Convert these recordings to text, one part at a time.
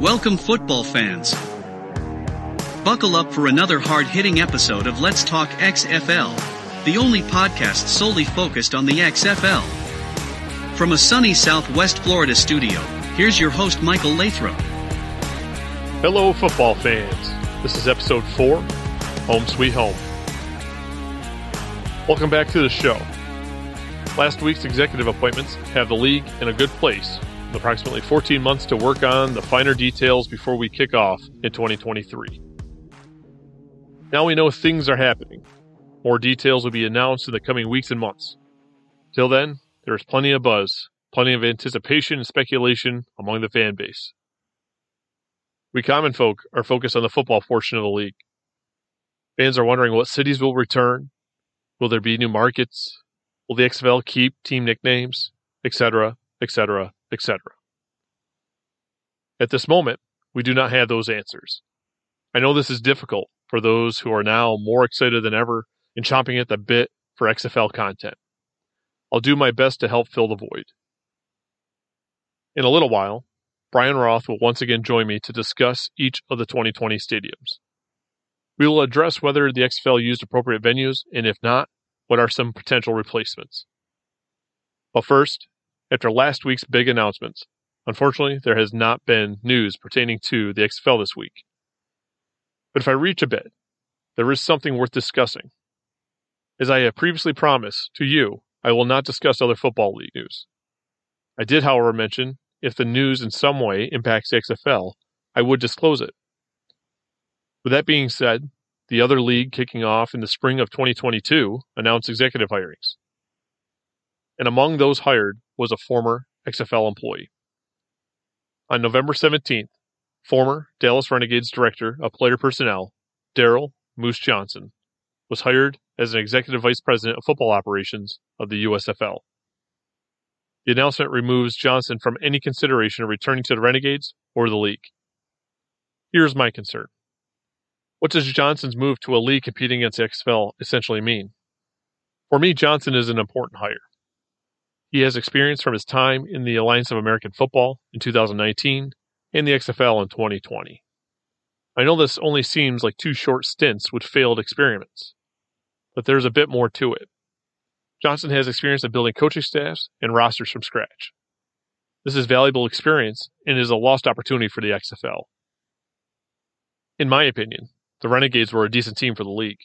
Welcome, football fans. Buckle up for another hard hitting episode of Let's Talk XFL, the only podcast solely focused on the XFL. From a sunny southwest Florida studio, here's your host, Michael Lathrop. Hello, football fans. This is episode four Home Sweet Home. Welcome back to the show. Last week's executive appointments have the league in a good place approximately 14 months to work on the finer details before we kick off in 2023. Now we know things are happening. More details will be announced in the coming weeks and months. Till then, there is plenty of buzz, plenty of anticipation and speculation among the fan base. We common folk are focused on the football portion of the league. Fans are wondering what cities will return. Will there be new markets? Will the XFL keep team nicknames? Etc., etc., etc. At this moment, we do not have those answers. I know this is difficult for those who are now more excited than ever and chomping at the bit for XFL content. I'll do my best to help fill the void. In a little while, Brian Roth will once again join me to discuss each of the 2020 stadiums. We will address whether the XFL used appropriate venues, and if not, what are some potential replacements. But first, after last week's big announcements, unfortunately, there has not been news pertaining to the XFL this week. But if I reach a bit, there is something worth discussing. As I have previously promised to you, I will not discuss other football league news. I did, however, mention if the news in some way impacts the XFL, I would disclose it. With that being said, the other league kicking off in the spring of 2022 announced executive hirings. And among those hired was a former XFL employee. On November 17th, former Dallas Renegades director of player personnel, Daryl Moose Johnston, was hired as an executive vice president of football operations of the USFL. The announcement removes Johnston from any consideration of returning to the Renegades or the league. Here's my concern. What does Johnston's move to a league competing against the XFL essentially mean? For me, Johnston is an important hire. He has experience from his time in the Alliance of American Football in 2019 and the XFL in 2020. I know this only seems like two short stints with failed experiments, but there's a bit more to it. Johnston has experience in building coaching staffs and rosters from scratch. This is valuable experience and is a lost opportunity for the XFL. In my opinion, the Renegades were a decent team for the league.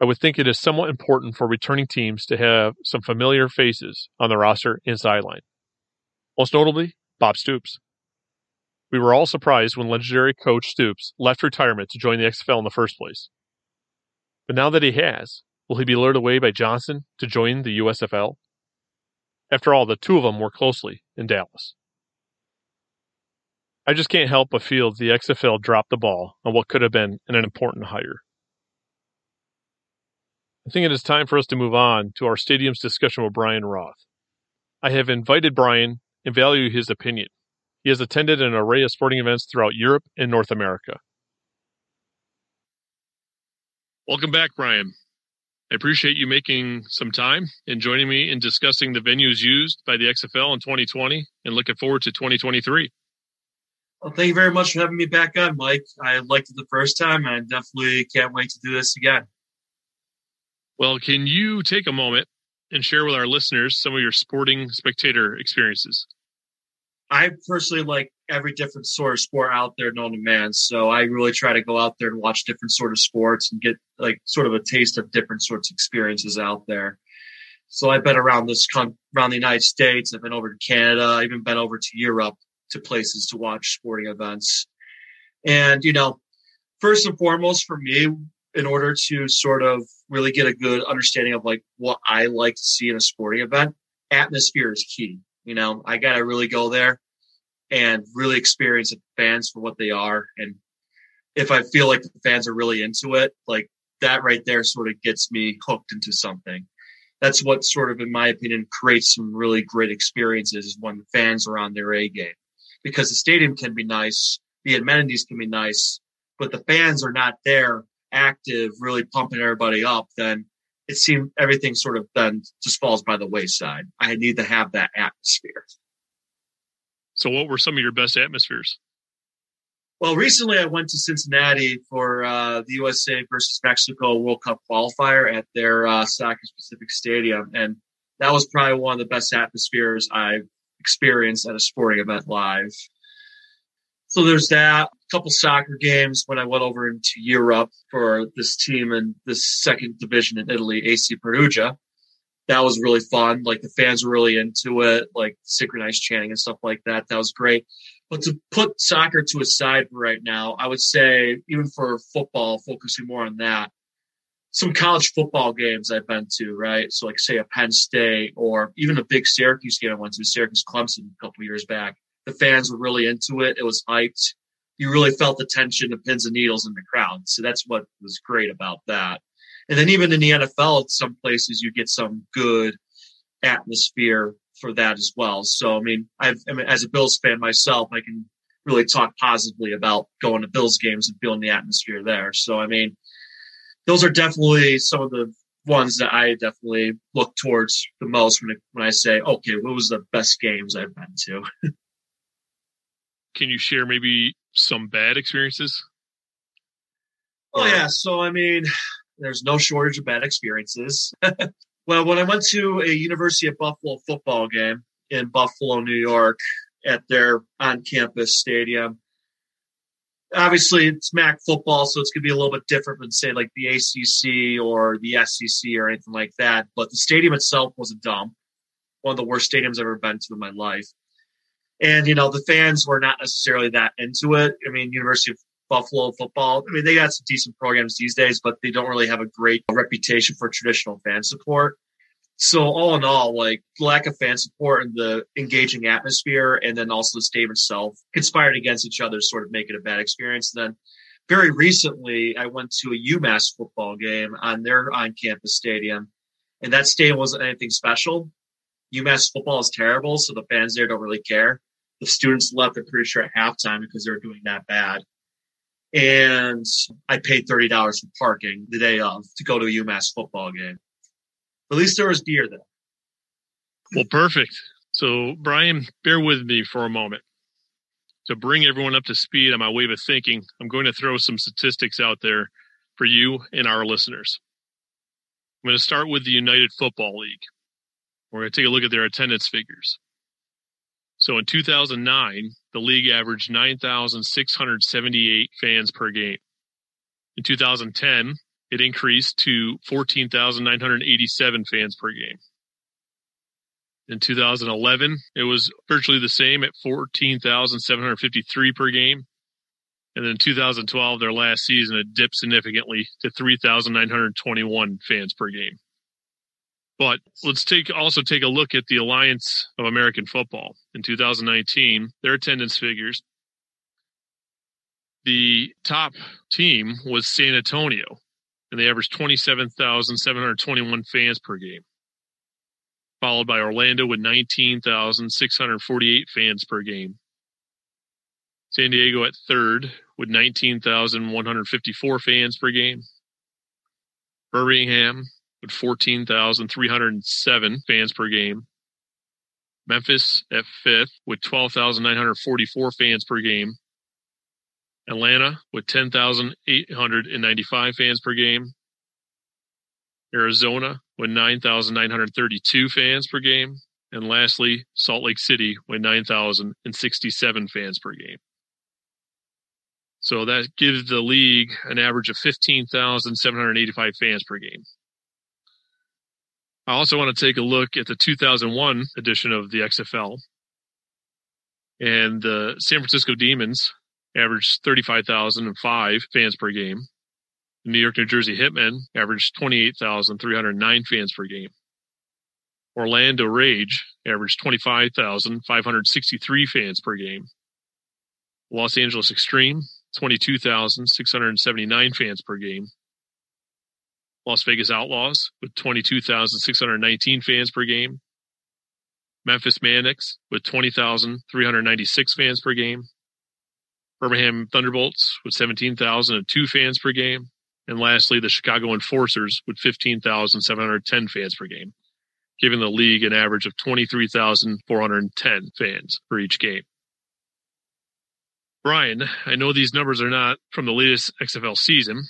I would think it is somewhat important for returning teams to have some familiar faces on the roster and sideline. Most notably, Bob Stoops. We were all surprised when legendary coach Stoops left retirement to join the XFL in the first place. But now that he has, will he be lured away by Johnston to join the USFL? After all, the two of them work closely in Dallas. I just can't help but feel the XFL dropped the ball on what could have been an important hire. I think it is time for us to move on to our stadium's discussion with Brian Roth. I have invited Brian and value his opinion. He has attended an array of sporting events throughout Europe and North America. Welcome back, Brian. I appreciate you making some time and joining me in discussing the venues used by the XFL in 2020 and looking forward to 2023. Well, thank you very much for having me back on, Mike. I liked it the first time, and I definitely can't wait to do this again. Well, can you take a moment and share with our listeners some of your sporting spectator experiences? I personally like every different sort of sport out there known to man. So I really try to go out there and watch different sort of sports and get like sort of a taste of different sorts of experiences out there. So I've been around this around the United States. I've been over to Canada. I've even been over to Europe to places to watch sporting events. And, you know, first and foremost for me, in order to sort of really get a good understanding of like what I like to see in a sporting event, atmosphere is key. You know, I got to really go there and really experience the fans for what they are. And if I feel like the fans are really into it, like that right there sort of gets me hooked into something. That's what sort of, in my opinion, creates some really great experiences when the fans are on their A game because the stadium can be nice, the amenities can be nice, but the fans are not there active, really pumping everybody up, then it seems everything sort of then just falls by the wayside. I need to have that atmosphere. So, what were some of your best atmospheres? Well, recently I went to Cincinnati for uh, the USA versus Mexico World Cup qualifier at their uh, Soccer Pacific Stadium, and that was probably one of the best atmospheres I've experienced at a sporting event live. So there's that. A couple soccer games when I went over into Europe for this team in the second division in Italy, AC Perugia. That was really fun. Like the fans were really into it, like synchronized chanting and stuff like that. That was great. But to put soccer to a side for right now, I would say even for football, focusing more on that, some college football games I've been to, right? So like say a Penn State or even a big Syracuse game I went to, Syracuse Clemson a couple years back. The fans were really into it. It was hyped. You really felt the tension of pins and needles in the crowd. So that's what was great about that. And then even in the NFL, at some places you get some good atmosphere for that as well. So, I mean, I've, I mean, as a Bills fan myself, I can really talk positively about going to Bills games and feeling the atmosphere there. So, I mean, those are definitely some of the ones that I definitely look towards the most when, when I say, okay, what was the best games I've been to? Can you share maybe some bad experiences? Oh, yeah. So, I mean, there's no shortage of bad experiences. Well, when I went to a University of Buffalo football game in Buffalo, New York, at their on campus stadium, obviously it's MAC football, so it's going to be a little bit different than, say, like the ACC or the SEC or anything like that. But the stadium itself was a dump, one of the worst stadiums I've ever been to in my life. And, you know, the fans were not necessarily that into it. I mean, University of Buffalo football. I mean, they got some decent programs these days, but they don't really have a great reputation for traditional fan support. So all in all, like lack of fan support and the engaging atmosphere, and then also the stadium itself conspired against each other, to sort of make it a bad experience. And then very recently, I went to a UMass football game on their on-campus stadium, and that stadium wasn't anything special. UMass football is terrible, so the fans there don't really care. The students left, I'm pretty sure, at halftime because they were doing that bad and I paid thirty dollars for parking the day of to go to a UMass football game. At least there was beer there. Well, perfect. So, Brian, bear with me for a moment. To bring everyone up to speed on my way of thinking, I'm going to throw some statistics out there for you and our listeners. I'm going to start with the United Football League. We're going to take a look at their attendance figures. So in 2009, the league averaged 9,678 fans per game. In 2010, it increased to 14,987 fans per game. In 2011, it was virtually the same at 14,753 per game. And then in 2012, their last season, it dipped significantly to 3,921 fans per game. But let's take also take a look at the Alliance of American Football in 2019. Their attendance figures. The top team was San Antonio, and they averaged 27,721 fans per game. Followed by Orlando with 19,648 fans per game. San Diego at third with 19,154 fans per game. Birmingham with 14,307 fans per game. Memphis at fifth with 12,944 fans per game. Atlanta with 10,895 fans per game. Arizona with 9,932 fans per game. And lastly, Salt Lake City with 9,067 fans per game. So that gives the league an average of 15,785 fans per game. I also want to take a look at the 2001 edition of the XFL. And the San Francisco Demons averaged 35,005 fans per game. The New York, New Jersey Hitmen averaged 28,309 fans per game. Orlando Rage averaged 25,563 fans per game. Los Angeles Extreme, 22,679 fans per game. Las Vegas Outlaws with 22,619 fans per game. Memphis Maniacs with 20,396 fans per game. Birmingham Thunderbolts with 17,002 fans per game. And lastly, the Chicago Enforcers with 15,710 fans per game, giving the league an average of 23,410 fans for each game. Brian, I know these numbers are not from the latest XFL season.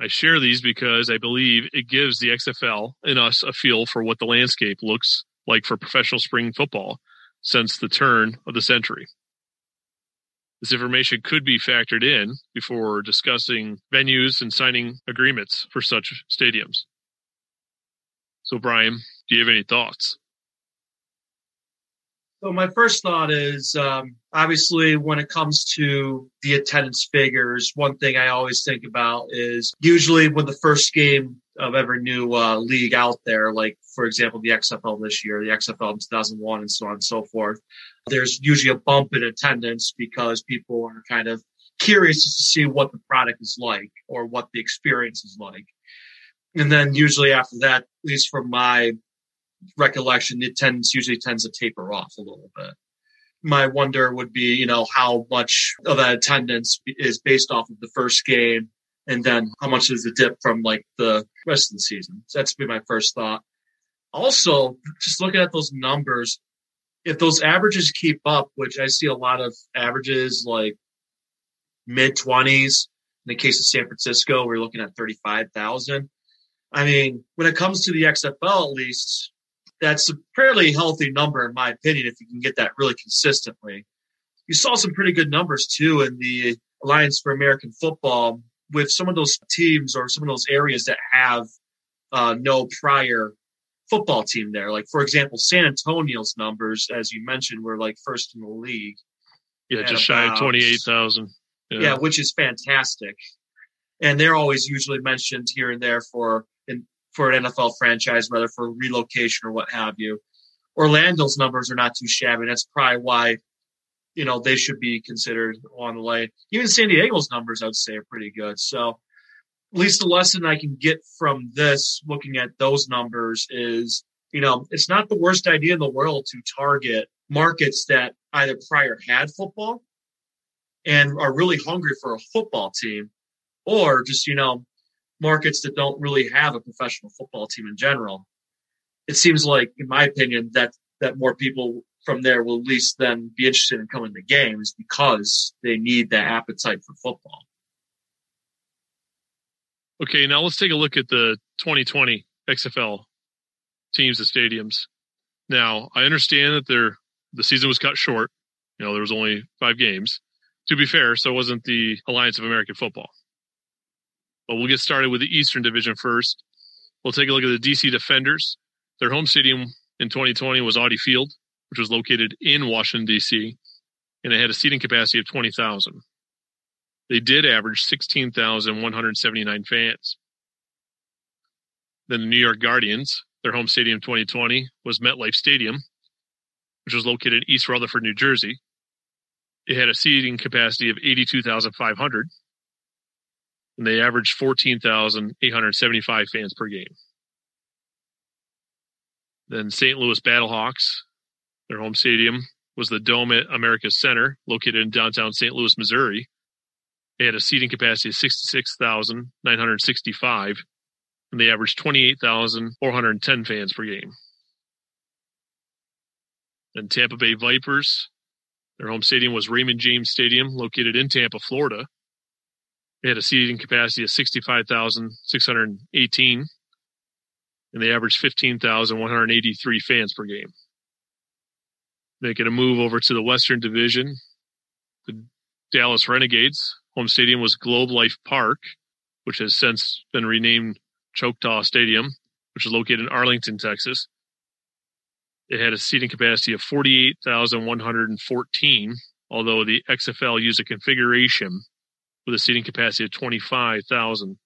I share these because I believe it gives the XFL and us a feel for what the landscape looks like for professional spring football since the turn of the century. This information could be factored in before discussing venues and signing agreements for such stadiums. So, Brian, do you have any thoughts? So my first thought is um, obviously when it comes to the attendance figures, one thing I always think about is usually when the first game of every new uh, league out there, like for example the XFL this year, the XFL in 2001, and so on and so forth. There's usually a bump in attendance because people are kind of curious to see what the product is like or what the experience is like. And then usually after that, at least from my recollection, it tends usually tends to taper off a little bit. My wonder would be, you know, how much of that attendance is based off of the first game, and then how much is the dip from like the rest of the season. So that's be my first thought. Also, just looking at those numbers, if those averages keep up, which I see a lot of averages like mid twenties. In the case of San Francisco, we're looking at thirty-five thousand. I mean, when it comes to the XFL, at least that's a fairly healthy number, in my opinion, if you can get that really consistently. You saw some pretty good numbers too in the Alliance for American Football with some of those teams or some of those areas that have uh, no prior football team there. Like, for example, San Antonio's numbers, as you mentioned, were like first in the league. Yeah, just shy of 28,000. Yeah. yeah, which is fantastic. And they're always usually mentioned here and there for for an NFL franchise, whether for relocation or what have you. Orlando's numbers are not too shabby. That's probably why, you know, they should be considered on the lane. Even San Diego's numbers, I would say, are pretty good. So, at least the lesson I can get from this, looking at those numbers, is, you know, it's not the worst idea in the world to target markets that either prior had football and are really hungry for a football team, or just, you know, markets that don't really have a professional football team in general. It seems like, in my opinion, that that more people from there will at least then be interested in coming to games because they need that appetite for football. Okay, now let's take a look at the 2020 XFL teams and stadiums. Now, I understand that there the season was cut short. You know, there was only five games. To be fair, so wasn't the Alliance of American Football. But we'll get started with the Eastern Division first. We'll take a look at the DC Defenders. Their home stadium in 2020 was Audi Field, which was located in Washington, D.C., and it had a seating capacity of 20,000. They did average 16,179 fans. Then the New York Guardians, their home stadium 2020 was MetLife Stadium, which was located in East Rutherford, New Jersey. It had a seating capacity of 82,500 and they averaged 14,875 fans per game. Then St. Louis Battlehawks, their home stadium was the Dome at America's Center, located in downtown St. Louis, Missouri. They had a seating capacity of 66,965, and they averaged 28,410 fans per game. Then Tampa Bay Vipers, their home stadium was Raymond James Stadium, located in Tampa, Florida. They had a seating capacity of 65,618, and they averaged 15,183 fans per game. Making a move over to the Western Division, the Dallas Renegades home stadium was Globe Life Park, which has since been renamed Choctaw Stadium, which is located in Arlington, Texas. It had a seating capacity of 48,114, although the XFL used a configuration with a seating capacity of 25,000.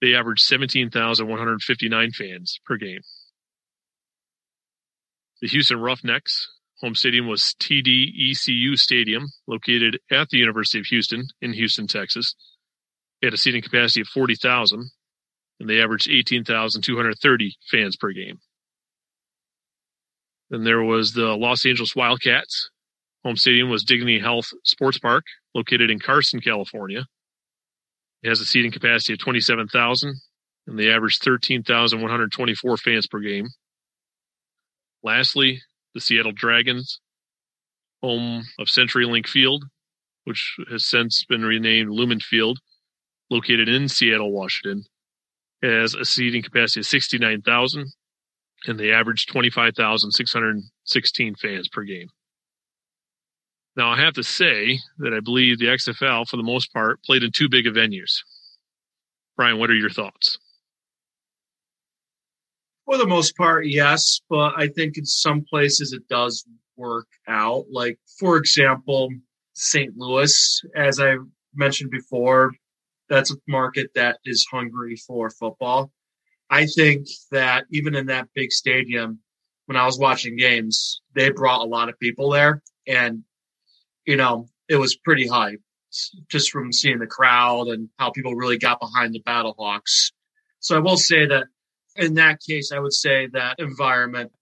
They averaged 17,159 fans per game. The Houston Roughnecks home stadium was TDECU Stadium, located at the University of Houston in Houston, Texas. It had a seating capacity of 40,000, and they averaged 18,230 fans per game. Then there was the Los Angeles Wildcats. Home stadium was Dignity Health Sports Park, located in Carson, California. It has a seating capacity of 27,000 and they average 13,124 fans per game. Lastly, the Seattle Dragons, home of CenturyLink Field, which has since been renamed Lumen Field, located in Seattle, Washington, has a seating capacity of 69,000 and they average 25,616 fans per game. Now, I have to say that I believe the XFL, for the most part, played in too big of venues. Brian, what are your thoughts? For the most part, yes, but I think in some places it does work out. Like, for example, St. Louis, as I mentioned before, that's a market that is hungry for football. I think that even in that big stadium, when I was watching games, they brought a lot of people there, and you know it was pretty hype just from seeing the crowd and how people really got behind the Battlehawks. So I will say that in that case, I would say that environment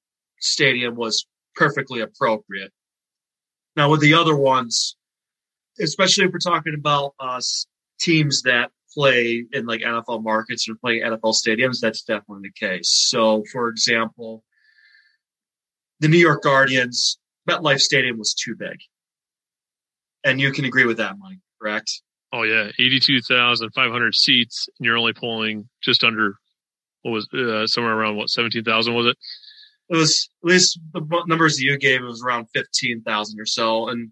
stadium was perfectly appropriate. Now with the other ones, especially if we're talking about uh, teams that play in like NFL markets or play NFL stadiums, that's definitely the case. So, for example, the New York Guardians, MetLife Stadium was too big. And you can agree with that, Mike, correct? Oh, yeah. 82,500 seats, and you're only pulling just under, what was uh, somewhere around, what, 17,000 was it? It was, at least the numbers that you gave, it was around 15,000 or so. And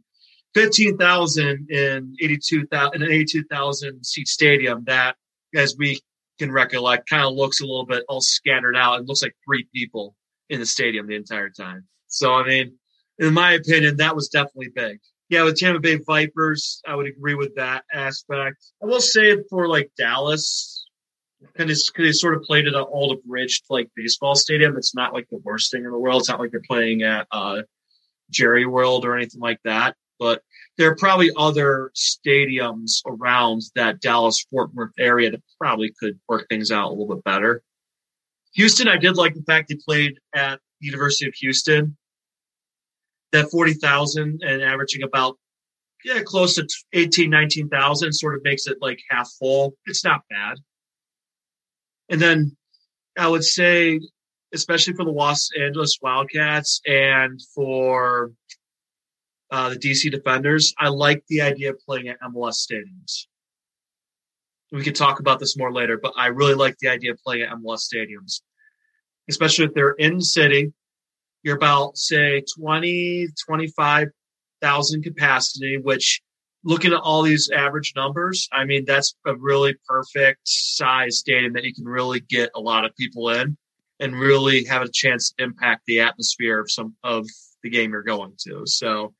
15,000 in 82,000 in an 82,000 seat stadium that, as we can recollect, kind of looks a little bit all scattered out. It looks like three people in the stadium the entire time. So, I mean, in my opinion, that was definitely big. Yeah, with Tampa Bay Vipers, I would agree with that aspect. I will say for like Dallas, kind of they sort of played at an all abridged like baseball stadium. It's not like the worst thing in the world. It's not like they're playing at uh, Jerry World or anything like that but there are probably other stadiums around that Dallas Fort Worth area that probably could work things out a little bit better. Houston, I did like the fact they played at the University of Houston. That 40,000 and averaging about, yeah, close to 18, 19,000 sort of makes it like half full. It's not bad. And then I would say, especially for the Los Angeles Wildcats and for uh, the DC Defenders. I like the idea of playing at MLS stadiums. We could talk about this more later, but I really like the idea of playing at MLS stadiums, especially if they're in city. You're about, say, 20, 25,000 capacity, which looking at all these average numbers, I mean, that's a really perfect size stadium that you can really get a lot of people in and really have a chance to impact the atmosphere of some of the game you're going to. So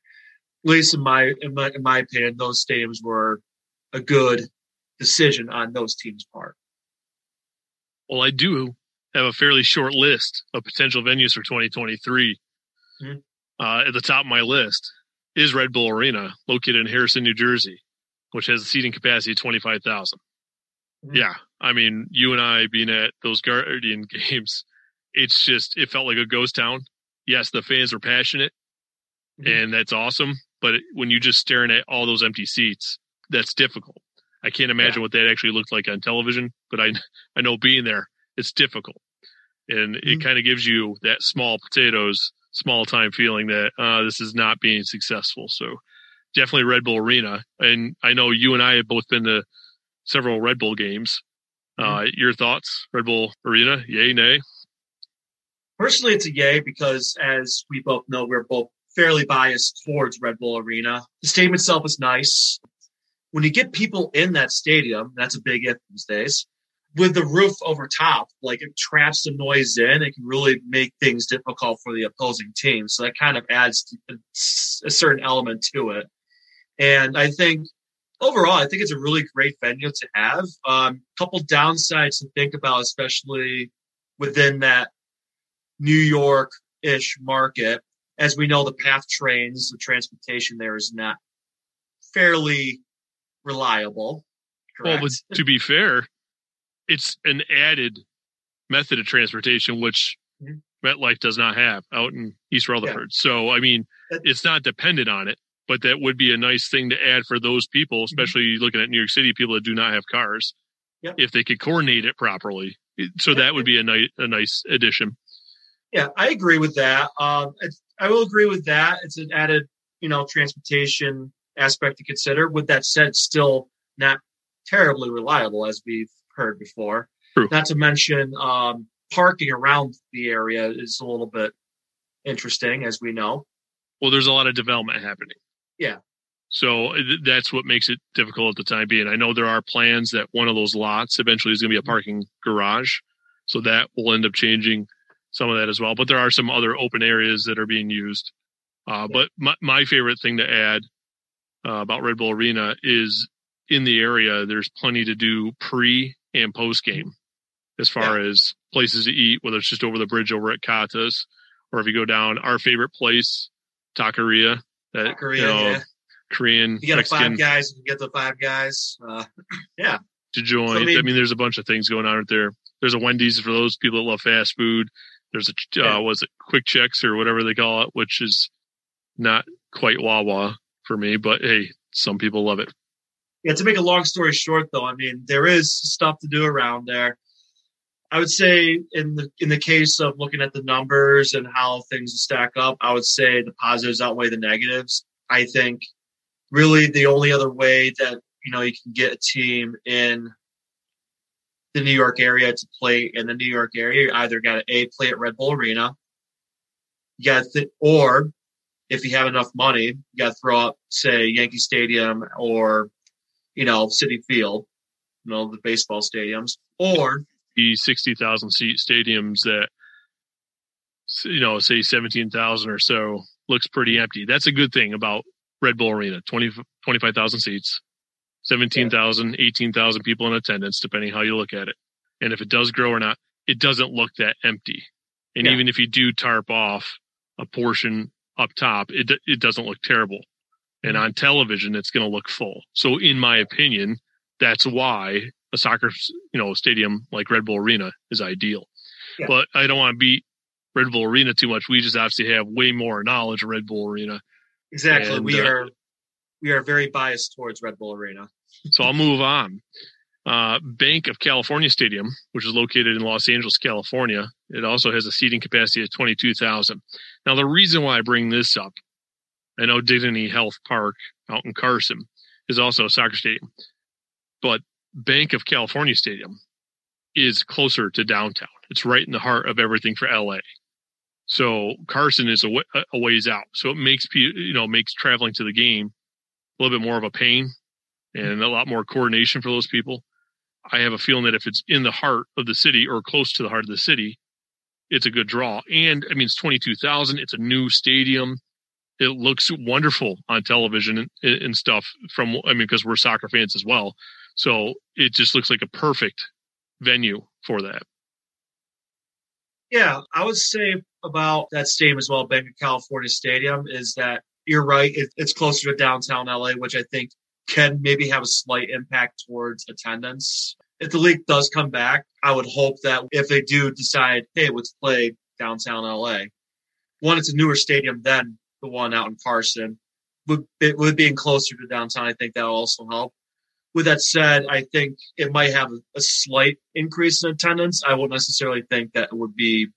at least in my, in my in my opinion, those stadiums were a good decision on those teams' part. Well, I do have a fairly short list of potential venues for 2023. Mm-hmm. Uh, at the top of my list is Red Bull Arena, located in Harrison, New Jersey, which has a seating capacity of 25,000. Mm-hmm. Yeah. I mean, you and I being at those Guardian games, it's just, it felt like a ghost town. Yes, the fans were passionate mm-hmm. and that's awesome. But when you're just staring at all those empty seats, that's difficult. I can't imagine yeah. what that actually looked like on television, but I I know being there, it's difficult, and mm-hmm. it kind of gives you that small potatoes, small time feeling that uh, this is not being successful. So definitely Red Bull Arena, and I know you and I have both been to several Red Bull games. Mm-hmm. Uh, your thoughts, Red Bull Arena? Yay, nay? Personally, it's a yay because, as we both know, we're both fairly biased towards Red Bull Arena. The stadium itself is nice. When you get people in that stadium, that's a big if these days. With the roof over top, like it traps the noise in, it can really make things difficult for the opposing team. So that kind of adds a certain element to it. And I think overall, I think it's a really great venue to have. A um, couple downsides to think about, especially within that New York ish market as we know, the PATH trains, the transportation there is not fairly reliable. Correct? Well, but to be fair, it's an added method of transportation, which mm-hmm. MetLife does not have out in East Rutherford. Yeah. So, I mean, it's not dependent on it, but that would be a nice thing to add for those people, mm-hmm. especially mm-hmm. looking at New York City, people that do not have cars, yep. if they could coordinate it properly. So yep. that would be a nice, a nice addition. Yeah, I agree with that. Um, I will agree with that. It's an added, you know, transportation aspect to consider. With that said, still not terribly reliable as we've heard before. True. Not to mention um, parking around the area is a little bit interesting, as we know. Well, there's a lot of development happening. Yeah. So that's what makes it difficult at the time being. I know there are plans that one of those lots eventually is going to be a Mm-hmm. parking garage. So that will end up changing some of that as well. But there are some other open areas that are being used. Uh, But my, my favorite thing to add uh, about Red Bull Arena is in the area, there's plenty to do pre and post game as far as places to eat, whether it's just over the bridge over at Kata's or if you go down our favorite place, Taqueria. That, Taqueria, you know, yeah. Korean You got a Mexican five guys, you can get the five guys. Uh, to join. So, I I mean- mean, there's a bunch of things going on out there. There's a Wendy's for those people that love fast food. There's a Yeah. uh, was it Quick Checks or whatever they call it, which is not quite Wawa for me, but hey, some people love it. Yeah, to make a long story short, though, I mean there is stuff to do around there. I would say in the in the case of looking at the numbers and how things stack up, I would say the positives outweigh the negatives. I think really the only other way that you know you can get a team in the New York area to play in the New York area, you either got to a play at Red Bull Arena, you got th- or if you have enough money, you got to throw up say Yankee Stadium or you know, Citi Field, you know, the baseball stadiums, or The 60,000 seat stadiums that, you know, say 17,000 or so looks pretty empty. That's a good thing about Red Bull Arena 20, 25,000 seats, 17,000, 18,000 people in attendance, depending how you look at it. And if it does grow or not, it doesn't look that empty. And Yeah. even if you do tarp off a portion up top, it, it doesn't look terrible. And on television, it's going to look full. So in my opinion, that's why a soccer, you know, stadium like Red Bull Arena is ideal. Yeah. But I don't want to beat Red Bull Arena too much. We just obviously have way more knowledge of Red Bull Arena. exactly, And, we uh, are we are very biased towards Red Bull Arena. So I'll move on. Uh, Bank of California Stadium, which is located in Los Angeles, California, it also has a seating capacity of 22,000. Now, the reason why I bring this up, I know Dignity Health Park out in Carson is also a soccer stadium, but Bank of California Stadium is closer to downtown. It's right in the heart of everything for LA. So Carson is a, ways out. So it makes you know makes traveling to the game a little bit more of a pain and a lot more coordination for those people. I have a feeling that if it's in the heart of the city or close to the heart of the city, it's a good draw. And I mean, it's 22,000. It's a new stadium. It looks wonderful on television and, and stuff from, I mean, because we're soccer fans as well. So it just looks like a perfect venue for that. Yeah, I would say about that stadium as well, Bank of California Stadium, is that you're right. It, it's closer to downtown LA, which I think can maybe have a slight impact towards attendance. If the league does come back, I would hope that if they do decide, hey, let's play downtown LA, one, it's a newer stadium than the one out in Carson. With, it, with being closer to downtown, I think that will also help. With that said, I think it might have a, slight increase in attendance. I won't necessarily think that would be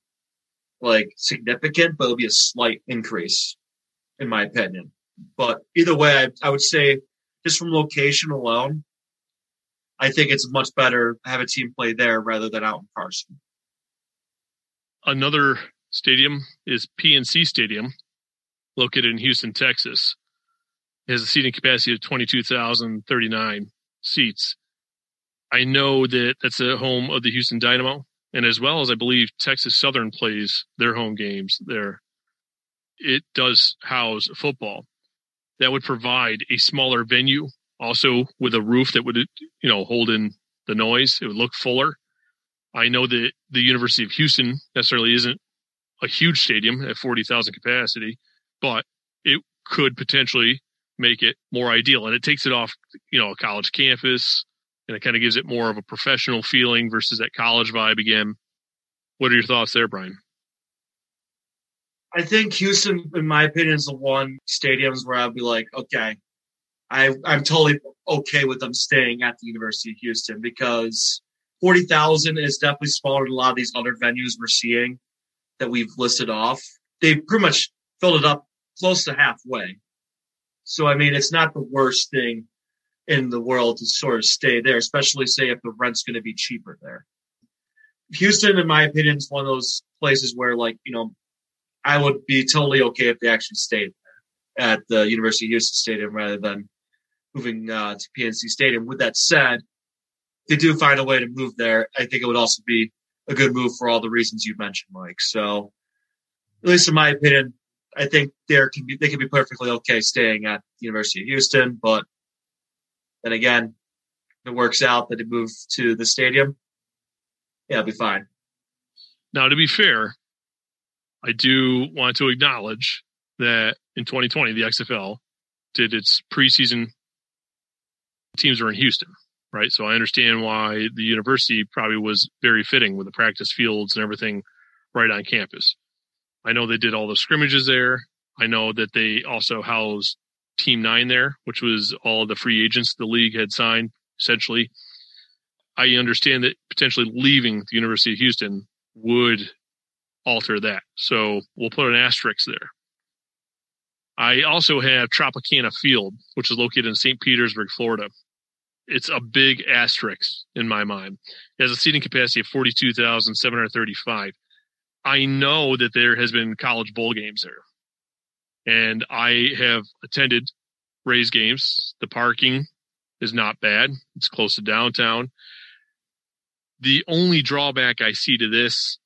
like significant, but it'll be a slight increase, in my opinion. But either way, I, I would say just from location alone, I think it's much better have a team play there rather than out in Carson. Another stadium is PNC Stadium, located in Houston, Texas. It has a seating capacity of 22,039 seats. I know that that's the home of the Houston Dynamo, and as well as I believe Texas Southern plays their home games there. It does house football. That would provide a smaller venue, also with a roof that would, you know, hold in the noise. It would look fuller. I know that the University of Houston necessarily isn't a huge stadium at 40,000 capacity, but it could potentially make it more ideal. And it takes it off, you know, a college campus and it kind of gives it more of a professional feeling versus that college vibe again. What are your thoughts there, Brian? I think Houston, in my opinion, is the one stadiums where I'd be like, okay, I, I'm totally okay with them staying at the University of Houston because 40,000 is definitely smaller than a lot of these other venues we're seeing that we've listed off. They pretty much filled it up close to halfway. So, I mean, it's not the worst thing in the world to sort of stay there, especially say if the rent's going to be cheaper there. Houston, in my opinion, is one of those places where, like, you know, I would be totally okay if they actually stayed there at the University of Houston Stadium rather than moving uh, to PNC Stadium. With that said, they do find a way to move there. I think it would also be a good move for all the reasons you mentioned, Mike. So, at least in my opinion, I think can be they can be perfectly okay staying at the University of Houston. But then again, it works out that they move to the stadium, yeah, it'll be fine. Now, to be fair, I do want to acknowledge that in 2020, the XFL did its preseason teams were in Houston, right? So I understand why the university probably was very fitting with the practice fields and everything right on campus. I know they did all the scrimmages there. I know that they also housed Team Nine there, which was all the free agents the league had signed, essentially. I understand that potentially leaving the University of Houston would alter that. So we'll put an asterisk there. I also have Tropicana Field, which is located in St. Petersburg, Florida. It's a big asterisk in my mind. It has a seating capacity of 42,735. I know that there has been college bowl games there. And I have attended Rays games. The parking is not bad. It's close to downtown. The only drawback I see to this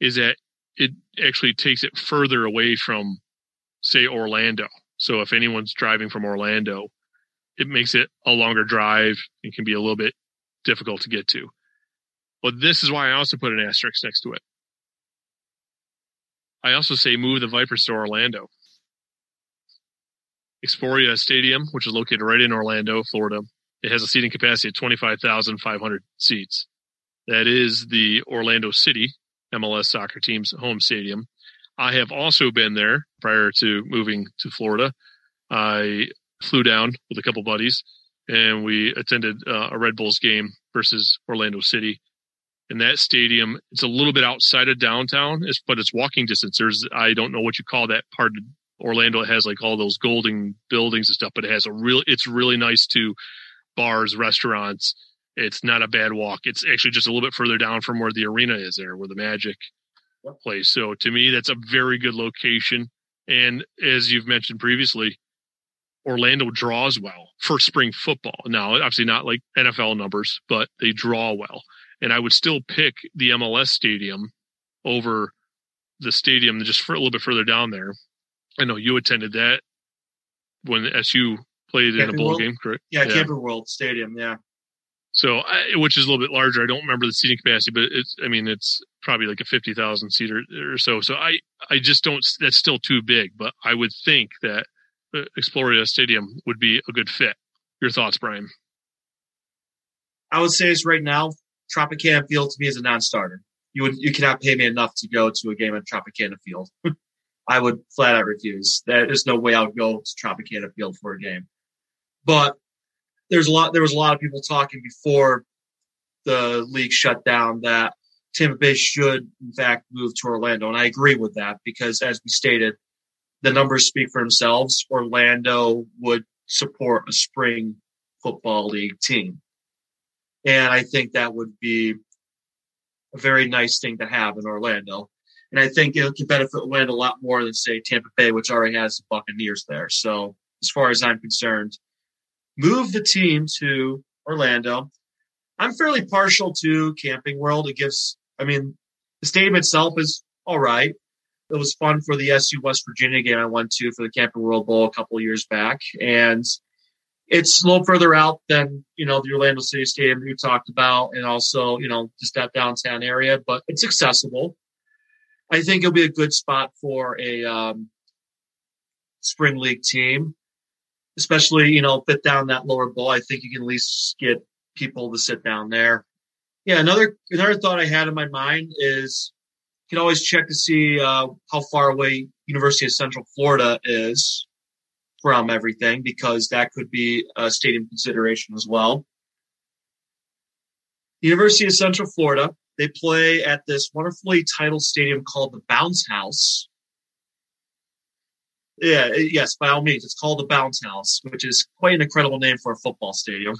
is that it actually takes it further away from, say, Orlando. So if anyone's driving from Orlando, it makes it a longer drive and can be a little bit difficult to get to. But this is why I also put an asterisk next to it. I also say move the Vipers to Orlando. Exploria Stadium, which is located right in Orlando, Florida, it has a seating capacity of 25,500 seats. That is the Orlando City MLS soccer team's home stadium. I have also been there prior to moving to Florida. I flew down with a couple buddies and we attended uh, a Red Bulls game versus Orlando City. And that stadium, it's a little bit outside of downtown, but it's walking distance. There's, I don't know what you call that part of Orlando. It has like all those golden buildings and stuff, but it has a real, it's really nice to bars, restaurants, it's not a bad walk. It's actually just a little bit further down from where the arena is there, where the Magic yep. plays. So to me, that's a very good location. And as you've mentioned previously, Orlando draws well for spring football. Now, obviously not like NFL numbers, but they draw well. And I would still pick the MLS stadium over the stadium just for a little bit further down there. I know you attended that when SU played Camping in a bowl World? game, correct? Yeah, yeah, Camping World Stadium. Yeah. So, I, which is a little bit larger. I don't remember the seating capacity, but it's, I mean, it's probably like a 50,000 seater or so. So I, I just don't, that's still too big, but I would think that uh, Exploria Stadium would be a good fit. Your thoughts, Brian? I would say it's right now, Tropicana Field to me is a non-starter. You would, you cannot pay me enough to go to a game at Tropicana Field. I would flat out refuse. There is no way I would go to Tropicana Field for a game. But there's a lot there was a lot of people talking before the league shut down that Tampa Bay should in fact move to Orlando, and I agree with that because as we stated, the numbers speak for themselves. Orlando would support a spring football league team, and I think that would be a very nice thing to have in Orlando. And I think it could benefit Orlando a lot more than say Tampa Bay, which already has the Buccaneers there. So as far as I'm concerned, move the team to Orlando. I'm fairly partial to Camping World. It gives, I mean, the stadium itself is all right. It was fun for the SU West Virginia game I went to for the Camping World Bowl a couple years back. And it's a little further out than, you know, the Orlando City Stadium you talked about and also, you know, just that downtown area, but it's accessible. I think it'll be a good spot for a um, spring league team especially, you know, fit down that lower bowl. I think you can at least get people to sit down there. Yeah, another another thought I had in my mind is you can always check to see uh, how far away University of Central Florida is from everything because that could be a stadium consideration as well. The University of Central Florida, they play at this wonderfully titled stadium called the Bounce House Yeah, eh, yes, by all means. It's called the Bounce House, which is quite an incredible name for a football stadium.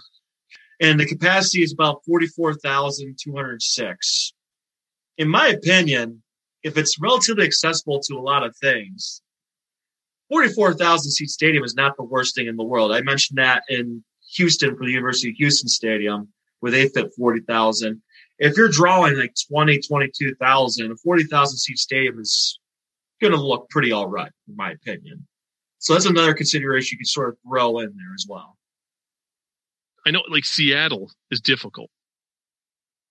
And the capacity is about 44,206. In my opinion, if it's relatively accessible to a lot of things, 44,000 seat stadium is not the worst thing in the world. I mentioned that in Houston for the University of Houston Stadium, where they fit 40,000. If you're drawing like 20, 22,000, a 40,000 seat stadium is going to look pretty all right, in my opinion. So that's another consideration you can sort of throw in there as well. I know, like Seattle is difficult.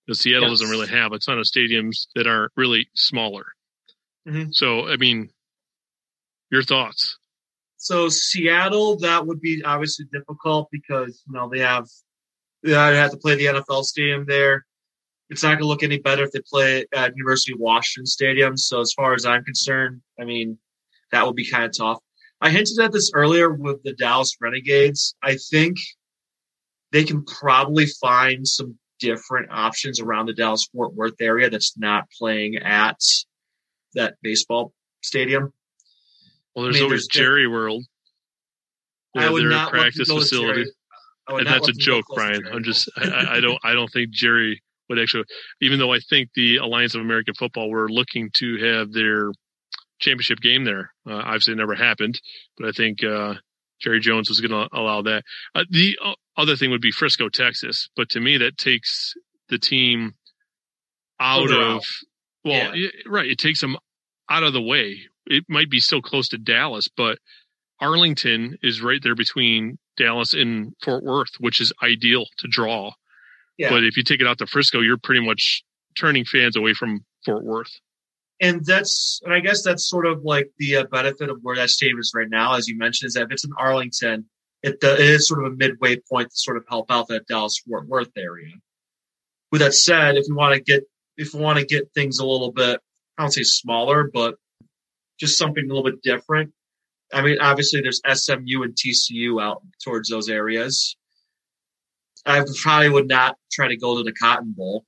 Because Seattle yes. doesn't really have a ton of stadiums that are really smaller. Mm-hmm. So, I mean, your thoughts? So Seattle, that would be obviously difficult because you know they have they have to play the NFL stadium there. It's not going to look any better if they play at University of Washington Stadium. So as far as I'm concerned, I mean that would be kind of tough. I hinted at this earlier with the Dallas Renegades. I think they can probably find some different options around the Dallas Fort Worth area that's not playing at that baseball stadium. Well, there's I mean, always there's Jerry World. I would not practice facility. And that's a joke, Brian. I'm just I, I, don't I don't think Jerry would actually even though I think the Alliance of American Football were looking to have their championship game there. Uh, obviously it never happened, but I think uh, Jerry Jones was going to allow that. Uh, the other thing would be Frisco, Texas, but to me that takes the team out of well, yeah. right, it takes them out of the way it might be still close to Dallas, but Arlington is right there between Dallas and Fort Worth, which is ideal to draw. Yeah. But if you take it out to Frisco, you're pretty much turning fans away from Fort Worth. And that's, and I guess that's sort of like the uh, benefit of where that stadium is right now, as you mentioned, is that if it's in Arlington, it, uh, it is sort of a midway point to sort of help out that Dallas Fort Worth area. With that said, if you want to get, if you want to get things a little bit, I don't say smaller, but just something a little bit different. I mean, obviously there's SMU and TCU out towards those areas. I probably would not try to go to the Cotton Bowl.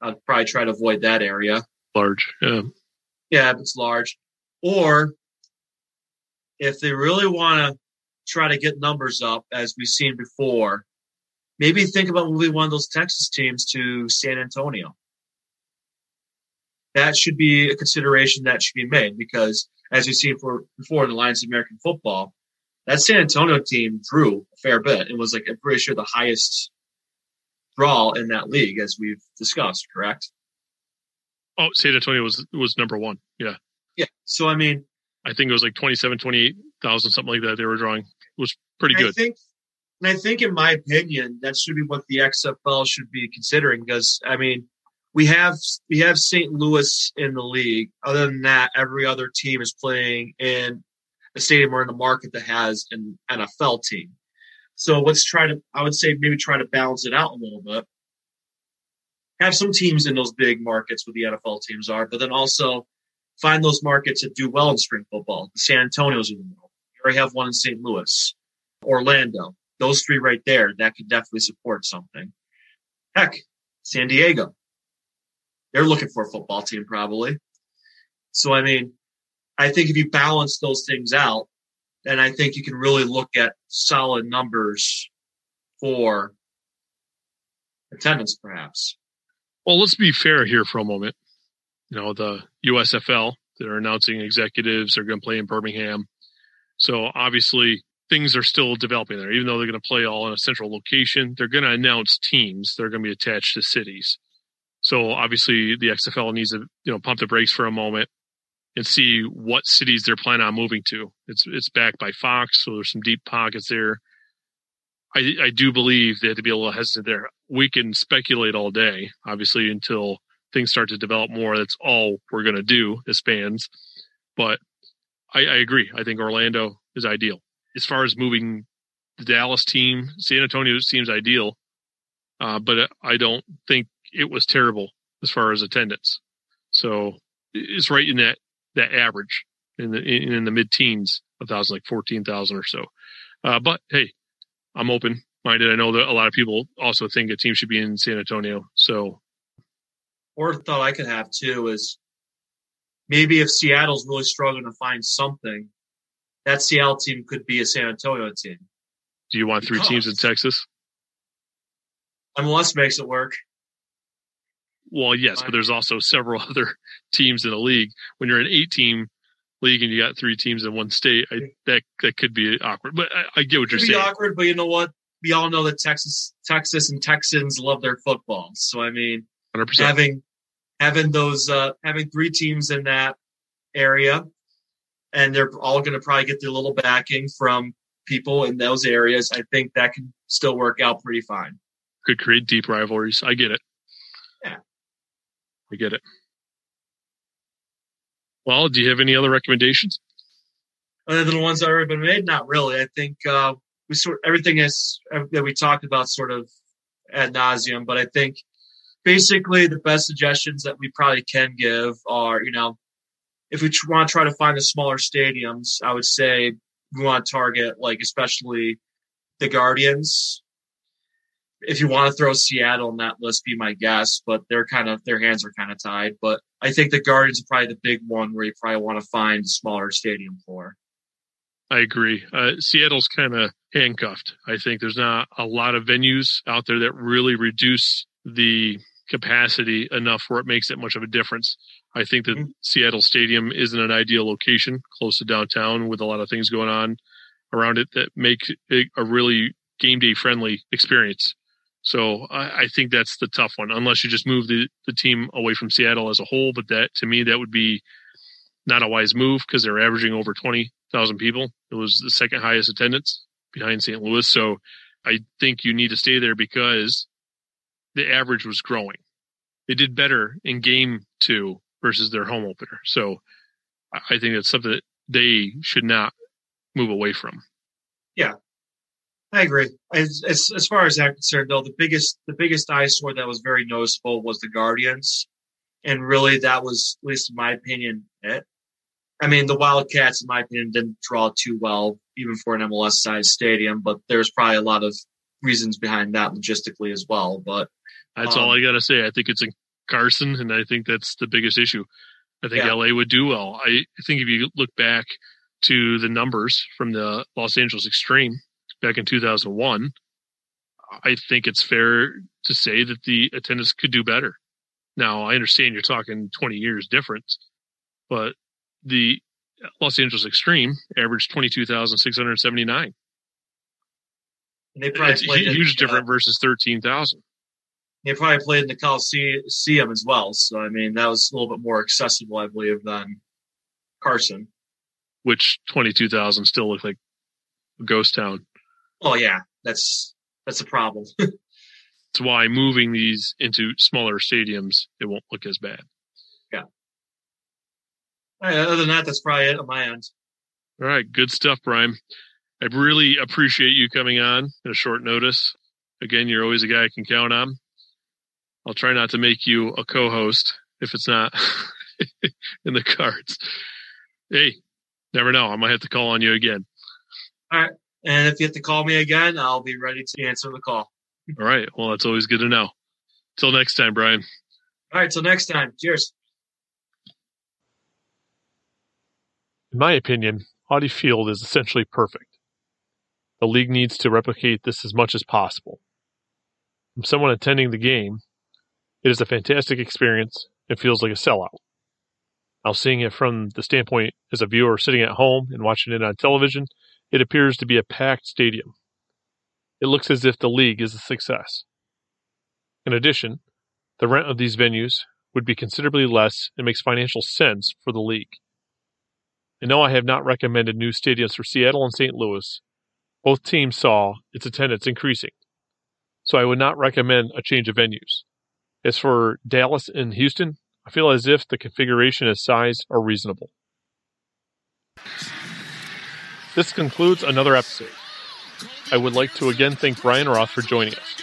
I'd probably try to avoid that area. Large, yeah. Yeah, if it's large. Or if they really want to try to get numbers up, as we've seen before, maybe think about moving one of those Texas teams to San Antonio that should be a consideration that should be made because, as we've seen for, before in the Alliance of American Football, that San Antonio team drew a fair bit. and was like, I'm pretty sure the highest draw in that league, as we've discussed, correct? Oh, San Antonio was was number one. Yeah. Yeah. So, I mean, I think it was like 27, 28,000, something like that. They were drawing. It was pretty good. I think, and I think, in my opinion, that should be what the XFL should be considering because, I mean, we have we have St. Louis in the league. Other than that, every other team is playing in a stadium or in a market that has an NFL team. So let's try to I would say maybe try to balance it out a little bit. Have some teams in those big markets where the NFL teams are, but then also find those markets that do well in spring football. The San Antonio's in the world. You already have one in St. Louis, Orlando. Those three right there, that could definitely support something. Heck, San Diego they're looking for a football team probably. So, I mean, I think if you balance those things out, then I think you can really look at solid numbers for attendance, perhaps. Well, let's be fair here for a moment. You know, the USFL, they're announcing executives are going to play in Birmingham. So obviously things are still developing there. Even though they're going to play all in a central location, they're going to announce teams. They're going to be attached to cities. So obviously the XFL needs to, you know, pump the brakes for a moment and see what cities they're planning on moving to. It's it's backed by Fox, so there's some deep pockets there. I I do believe they have to be a little hesitant there. We can speculate all day, obviously, until things start to develop more. That's all we're to do as fans. But I, I agree. I think Orlando is ideal as far as moving the Dallas team. San Antonio seems ideal, uh, but I don't think it was terrible as far as attendance. So it's right in that that average in the in, in the mid teens, a thousand, like fourteen thousand or so. Uh, but hey, I'm open minded. I know that a lot of people also think a team should be in San Antonio. So, or thought I could have too is maybe if Seattle's really struggling to find something, that Seattle team could be a San Antonio team. Do you want three teams in Texas? MLS makes it work. Well, yes, but there's also several other teams in the league. When you're an eight team league and you got three teams in one state, I, that that could be awkward. But I, I get what you're saying. awkward, but you know what? We all know that Texas, Texas, and Texans love their football. So I mean, 100%. having having those uh, having three teams in that area, and they're all going to probably get their little backing from people in those areas. I think that can still work out pretty fine. Could create deep rivalries. I get it. Get it. Well, do you have any other recommendations? Other than the ones that have already been made, not really. I think uh, we sort everything is that we talked about sort of ad nauseum, but I think basically the best suggestions that we probably can give are, you know, if we want to try to find the smaller stadiums, I would say we want to target like especially the Guardians. If you want to throw Seattle in that list, be my guess, but they're kind of their hands are kind of tied. But I think the Guardians are probably the big one where you probably want to find a smaller stadium for. I agree. Uh, Seattle's kind of handcuffed. I think there's not a lot of venues out there that really reduce the capacity enough where it makes that much of a difference. I think that mm-hmm. Seattle Stadium isn't an ideal location close to downtown with a lot of things going on around it that make it a really game day friendly experience. So I, I, think that's the tough one, unless you just move the, the team away from Seattle as a whole. But that to me, that would be not a wise move because they're averaging over 20,000 people. It was the second highest attendance behind St. Louis. So I think you need to stay there because the average was growing. They did better in game two versus their home opener. So I think that's something that they should not move away from. Yeah, I agree. As, as, as far as I'm concerned, though, the biggest the biggest eyesore that was very noticeable was the Guardians, and really that was, at least in my opinion, it. I mean, the Wildcats, in my opinion, didn't draw too well, even for an MLS sized stadium. But there's probably a lot of reasons behind that logistically as well. But that's um, all I got to say. I think it's in Carson, and I think that's the biggest issue. I think yeah. LA would do well. I think if you look back to the numbers from the Los Angeles Xtreme back in 2001, I think it's fair to say that the attendance could do better. Now, I understand you're talking 20 years difference, but the Los Angeles Xtreme averaged 22,679. And they probably it's huge different uh, versus 13,000. They probably played in the Coliseum as well. So, I mean, that was a little bit more accessible, I believe, than Carson. Which 22,000 still looked like a ghost town. Oh, yeah. That's, that's a problem. That's why moving these into smaller stadiums, it won't look as bad. Yeah. Right, other than that, that's probably it on my end. All right. Good stuff, Brian. I really appreciate you coming on at a short notice. Again, you're always a guy I can count on. I'll try not to make you a co-host if it's not in the cards. Hey, never know. I might have to call on you again. All right. And if you have to call me again, I'll be ready to answer the call. All right. Well, that's always good to know. Till next time, Brian. All right. Till next time. Cheers. In my opinion, Audi Field is essentially perfect. The league needs to replicate this as much as possible. From someone attending the game, it is a fantastic experience. It feels like a sellout. Now, seeing it from the standpoint as a viewer sitting at home and watching it on television, it appears to be a packed stadium. It looks as if the league is a success. In addition, the rent of these venues would be considerably less and makes financial sense for the league. And know I have not recommended new stadiums for Seattle and St. Louis. Both teams saw its attendance increasing, so I would not recommend a change of venues. As for Dallas and Houston, I feel as if the configuration and size are reasonable. This concludes another episode. I would like to again thank Brian Roth for joining us.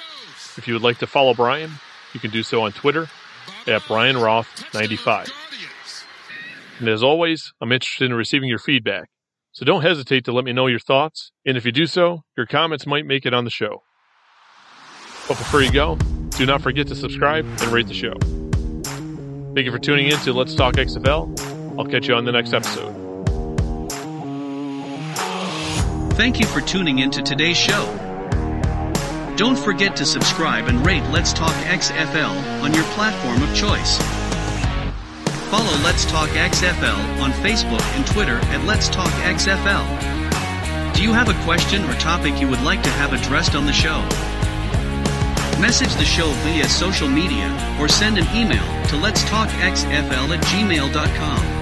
If you would like to follow Brian, you can do so on Twitter at Brian Roth95. And as always, I'm interested in receiving your feedback, so don't hesitate to let me know your thoughts, and if you do so, your comments might make it on the show. But before you go, do not forget to subscribe and rate the show. Thank you for tuning in to Let's Talk XFL. I'll catch you on the next episode. Thank you for tuning in to today's show. Don't forget to subscribe and rate Let's Talk XFL on your platform of choice. Follow Let's Talk XFL on Facebook and Twitter at Let's Talk XFL. Do you have a question or topic you would like to have addressed on the show? Message the show via social media or send an email to letstalkxfl at gmail.com.